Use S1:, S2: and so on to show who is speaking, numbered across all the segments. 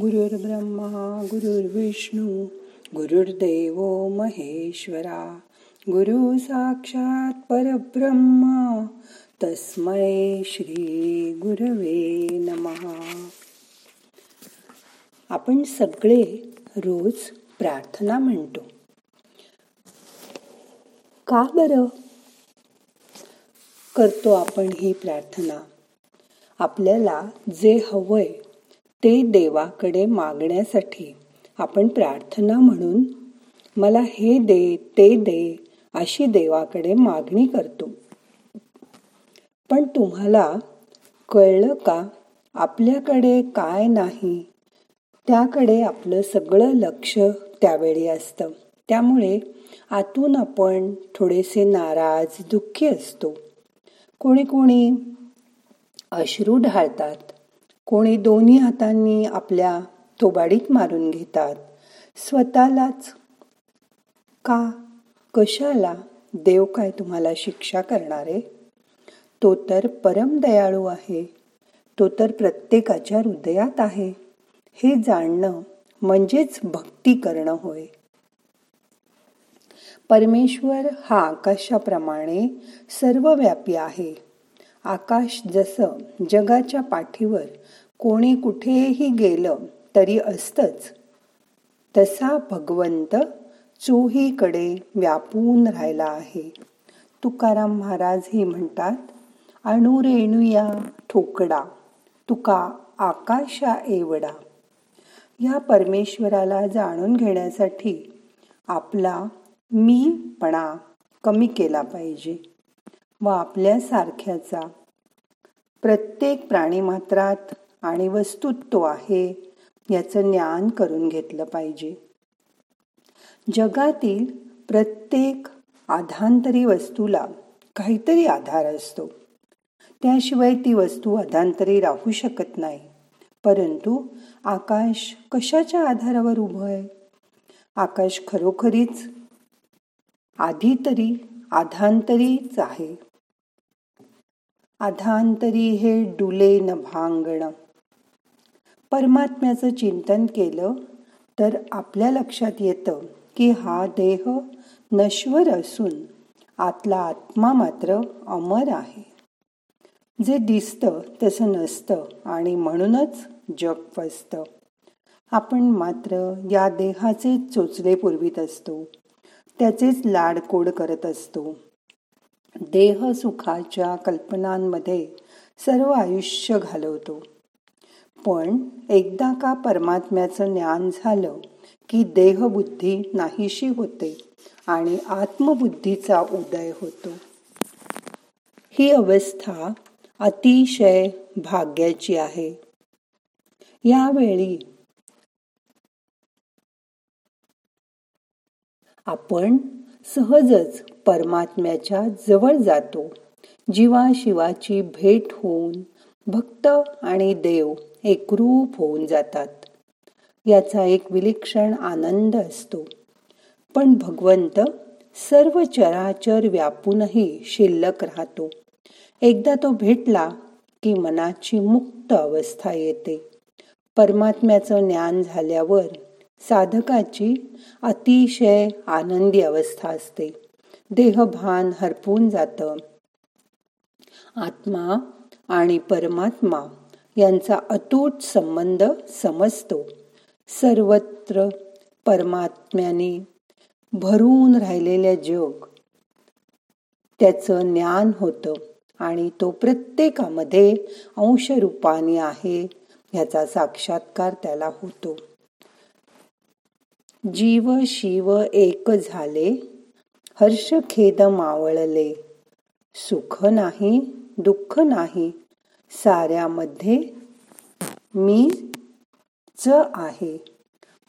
S1: गुरुर्ब्रह्मा गुरुर्विष्णू गुरुर्देव महेश्वरा गुरु साक्षात परब्रह्मा तस्मै श्री गुरवे नमहा आपण सगळे रोज प्रार्थना म्हणतो. का बरं? करतो आपण ही प्रार्थना. आपल्याला जे हवंय ते देवाकडे मागण्यासाठी. आपण प्रार्थना म्हणून मला हे दे ते दे अशी देवाकडे मागणी करतो. पण तुम्हाला कळलं का? आपल्याकडे काय नाही? त्याकडे आपलं सगळं लक्ष त्यावेळी असतं. त्यामुळे आतून आपण थोडेसे नाराज दुःखी असतो. कोणी कोणी अश्रू ढाळतात. कोणी दोन्ही हातांनी आपल्या थोबाडीत मारून घेतात. स्वतःलाच का कशाला देव काय तुम्हाला शिक्षा करणारे? तो तर परम दयाळू आहे. तो तर प्रत्येकाच्या हृदयात आहे. हे जाणणं म्हणजेच भक्ती करणं होय. परमेश्वर हा आकाशाप्रमाणे सर्वव्यापी आहे. आकाश जसं जगाच्या पाठीवर कोणी कुठेही गेलं तरी असतंच. तसा भगवंत चोहीकडे व्यापून राहिला आहे. तुकाराम महाराज ही म्हणतात अणुरेणुया ठोकडा तुका आकाशा एवढा. या परमेश्वराला जाणून घेण्यासाठी आपला मीपणा कमी केला पाहिजे व आपल्यासारख्याचा प्रत्येक प्राणीमात्रात आणि वस्तुत्व आहे याचं ज्ञान करून घेतलं पाहिजे. जगातील प्रत्येक आधांतरी वस्तूला काहीतरी आधार असतो. त्याशिवाय ती वस्तू अधांतरी राहू शकत नाही. परंतु आकाश कशाच्या आधारावर उभं आहे? आकाश खरोखरीच आधी तरी आधांतरीच आहे. आधांतरी हे डुले न भांगण. परमात्म्याचं चिंतन केलं तर आपल्या लक्षात येतं की हा देह नश्वर असून आतला आत्मा मात्र अमर आहे. जे दिसतं तसं नसतं आणि म्हणूनच जग फसतं. आपण मात्र या देहाचे चोचले पुरवीत असतो त्याचेच लाडकोड करत असतो. देह सुखाच्या कल्पनांमध्ये सर्व आयुष्य घालवतो. पण एकदा का परमात्म्याचं ज्ञान झालं की देहबुद्धी नाहीशी होते आणि आत्मबुद्धीचा उदय होतो. ही अवस्था अतिशय भाग्याची आहे. यावेळी आपण सहजच परमात्म्याच्या जवळ जातो. जीवाशिवाची भेट होऊन भक्त आणि देव एकरूप होऊन जातात. याचा एक विलक्षण आनंद असतो. पण भगवंत सर्व चराचर व्यापूनही शिल्लक राहतो. एकदा तो भेटला की मनाची मुक्त अवस्था येते. परमात्म्याचं ज्ञान झाल्यावर साधकाची अतिशय आनंदी अवस्था असते. देहभान हरपून जातं. आत्मा आणि परमात्मा यांचा अतूट संबंध समजतो. सर्वत्र परमात्म्याने भरून राहिलेल्या जग त्याचं ज्ञान होतं आणि तो प्रत्येकामध्ये अंशरूपाने आहे ह्याचा साक्षात्कार त्याला होतो. जीव शिव एक झाले हर्ष खेद मावळले सुख नाही दुःख नाही साऱ्यामध्ये मी च आहे.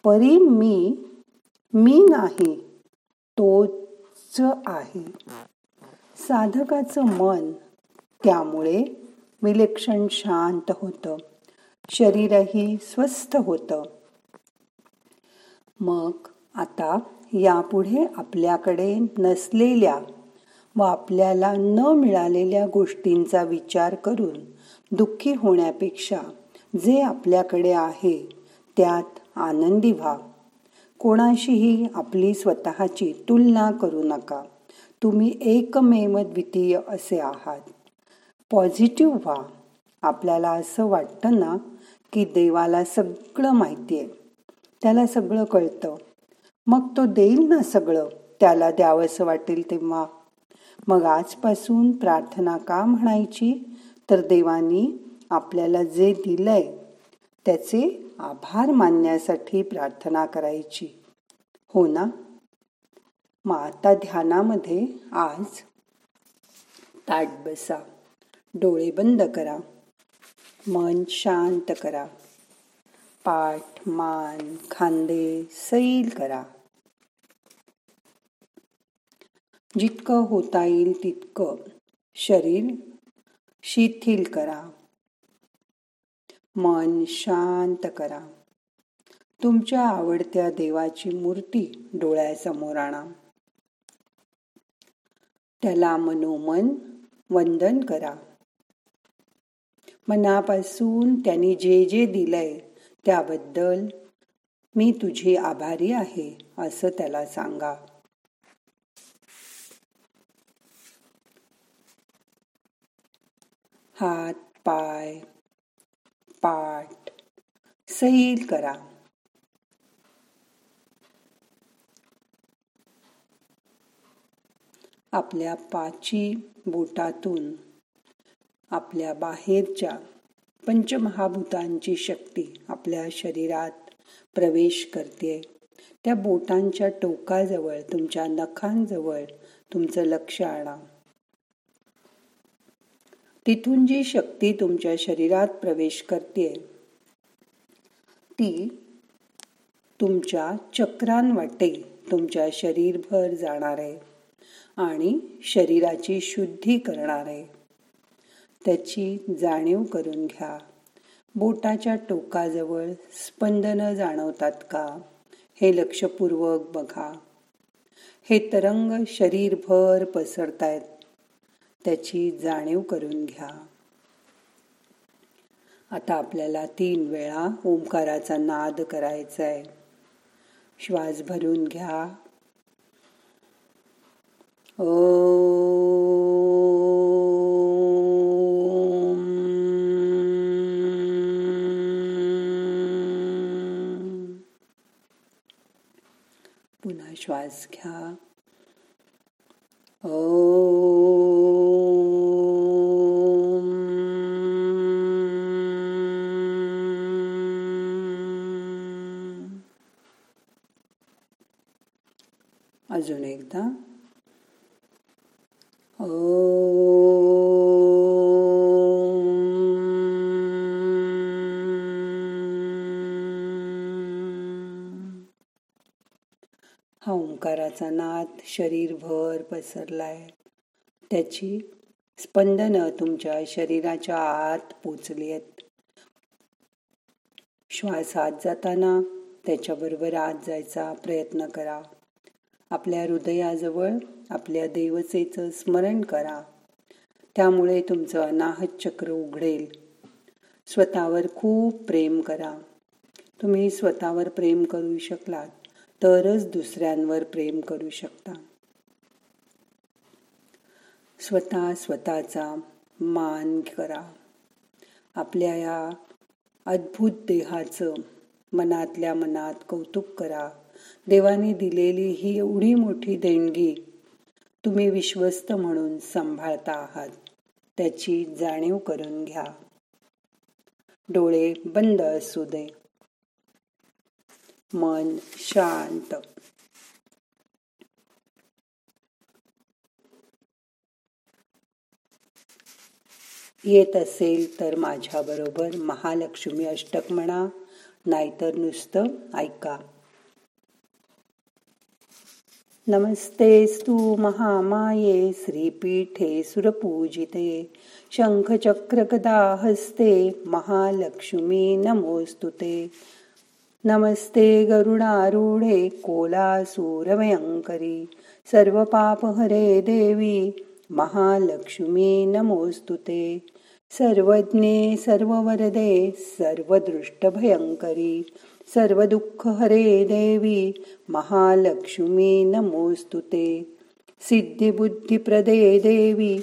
S1: परी मी मी नाही तोच आहे. साधकाचं मन त्यामुळे विलक्षण शांत होतं. शरीरही स्वस्थ होतं. मग आता यापुढे आपल्याकडे नसलेल्या व आपल्याला न मिळालेल्या गोष्टींचा विचार करून दुःखी होण्यापेक्षा जे आपल्याकडे आहे त्यात आनंदी व्हा. कोणाशीही आपली स्वतःची तुलना करू नका. तुम्ही एकमेव द्वितीय असे आहात. पॉझिटिव्ह व्हा. आपल्याला असं वाटतं ना की देवाला सगळं माहिती आहे. त्याला सगळं कळतं. मग तो देईल ना सगळं? त्याला द्यावंसं वाटेल तेव्हा मग आजपासून प्रार्थना का म्हणायची? तर देवानी आपल्याला जे दिलंय त्याचे आभार मानण्यासाठी प्रार्थना करायची. हो ना? मग आता ध्यानामध्ये आज ताट बसा डोळे बंद करा मन शांत करा पाठ मान खांदे सैल करा. जितकं होता येईल तितकं शरीर शिथिल करा. मन शांत करा. तुमच्या आवडत्या देवाची मूर्ती डोळ्यासमोर आणा. त्याला मनोमन वंदन करा. मनापासून त्यांनी जे जे दिलंय त्याबद्दल मी तुझी आभारी आहे असं त्याला सांगा. हात पाय पाठ. सैल करा. आपल्या पाची बोटातून आपल्या बाहेरच्या पंचमहाभूतांची शक्ती आपल्या शरीरात प्रवेश करते. त्या बोटांच्या टोकाजवळ तुमच्या नखांजवळ तुमचं लक्ष आणा. तिथून जी शक्ती तुमच्या शरीरात प्रवेश करते ती तुमच्या चक्रांवाटे तुमच्या शरीरभर जाणार आहे आणि शरीराची शुद्धी करणार. आहे त्याची जाणीव करून घ्या. बोटाच्या टोकाजवळ स्पंदनं जाणवतात का हे लक्षपूर्वक बघा. हे तरंग शरीरभर पसरतायत. त्याची जाणीव करून घ्या. आता आपल्याला तीन वेळा ओंकाराचा नाद करायचा आहे श्वास भरून घ्या. ओ पुन्हा श्वास घ्या. अजून एकदा. हा ओंकाराचा नाद शरीरभर पसरलाय. त्याची स्पंदनं तुमच्या शरीराच्या आत पोचली आहेत. श्वास आत जाताना त्याच्याबरोबर आत जायचा प्रयत्न करा. आपल्या हृदयाजवळ आपल्या देवतेचं स्मरण करा. त्यामुळे तुमचं अनाहत चक्र उघडेल. स्वतःवर खूप प्रेम करा. तुम्ही स्वतःवर प्रेम करू शकलात तरच दुसऱ्यांवर प्रेम करू शकता. स्वतः स्वतःचा मान करा. आपल्या या अद्भुत देहाचं मनातल्या मनात कौतुक करा. देवाने दिलेली ही एवढी मोठी देणगी तुम्ही विश्वस्त म्हणून सांभाळता आहात. त्याची जाणीव करून घ्या. डोळे बंद असू दे. मन शांत. येत असेल तर माझ्याबरोबर महालक्ष्मी अष्टक म्हणा नाहीतर नुसतं ऐका. नमस्तेस्तु महामाये श्रीपीठे सुरपूजिते हस्ते महालक्ष्मी नमोस्तुते नमस्ते गरुडारूढे कोलासूरभयङ्करी सर्वपापहरे देवी महालक्ष्मी नमोस्तुते सर्वज्ञे सर्ववरदे सर्वदृष्टभयङ्करी सर्व दुःख हरे देवी महालक्ष्मी नमोस्तुते सिद्धिबुद्धिप्रदे देवी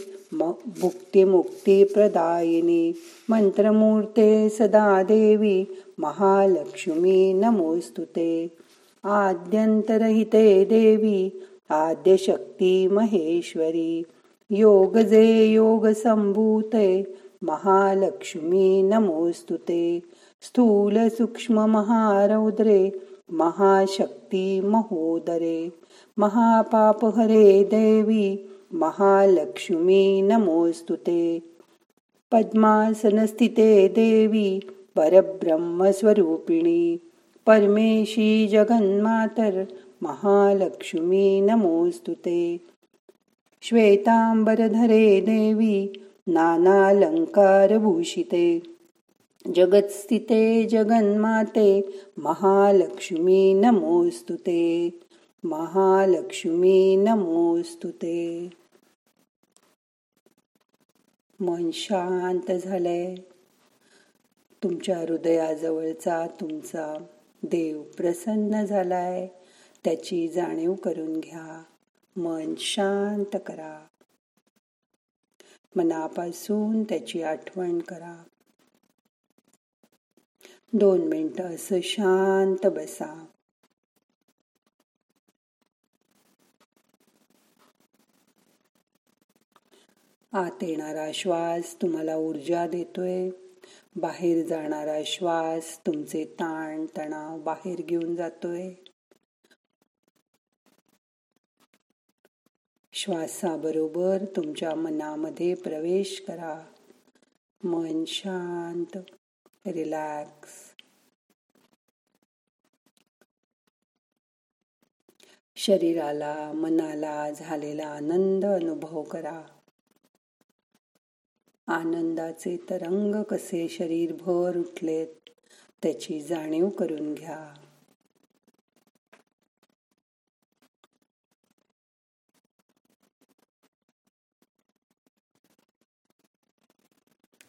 S1: भुक्तिमुक्तिप्रदायिनी मंत्रमूर्ते सदा देवी महालक्ष्मी नमोस्तुते आद्यंतरहिते देवी आद्यशक्ती महेश्वरी योगजे योग संभूते महालक्ष्मी नमोस्तुते स्थूल सूक्ष्म महारौद्रे महाशक्ती महोदरे। महापाप हरे देवी महालक्ष्मी नमोस्तुते पद्मासनस्थिते देवी परब्रह्मस्वरूपिणी। परमेशी जगन्मातर महालक्ष्मी नमोस्तुते श्वेतांबरधरे देवी नानालङ्कारभूषिते। जगत्स्थिते जगन्माते महालक्ष्मी नमोस्तुते महालक्ष्मी नमोस्तुते मन शांत झालंय. तुमच्या हृदयाजवळचा तुमचा देव प्रसन्न झालाय. त्याची जाणीव करून घ्या. मन शांत करा. मनापासून त्याची आठवण करा. दोन मिनटं असं शांत बसा. आत येणारा श्वास तुम्हाला ऊर्जा देतोय. बाहेर जाणारा श्वास तुमचे ताण तणाव बाहेर घेऊन जातोय. श्वासाबरोबर तुमच्या मनामध्ये प्रवेश करा. मन शांत. रिलॅक्स शरीराला मनाला झालेला आनंद अनुभव करा. आनंदाचे तरंग कसे शरीरभर उठलेत त्याची जाणीव करून घ्या.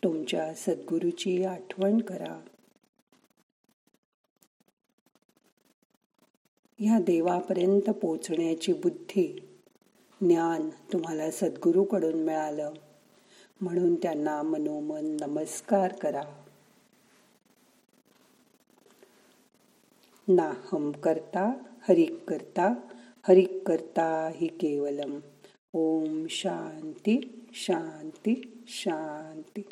S1: तुमच्या सद्गुरूची आठवण करा. ह्या देवापर्यंत पोचण्याची बुद्धी ज्ञान तुम्हाला सद्गुरूकडून मिळालं म्हणून त्यांना मनोमन नमस्कार करा. नाहम करता हरिक करता हरिक करता हि केवलम. ओम शांती शांती शांती.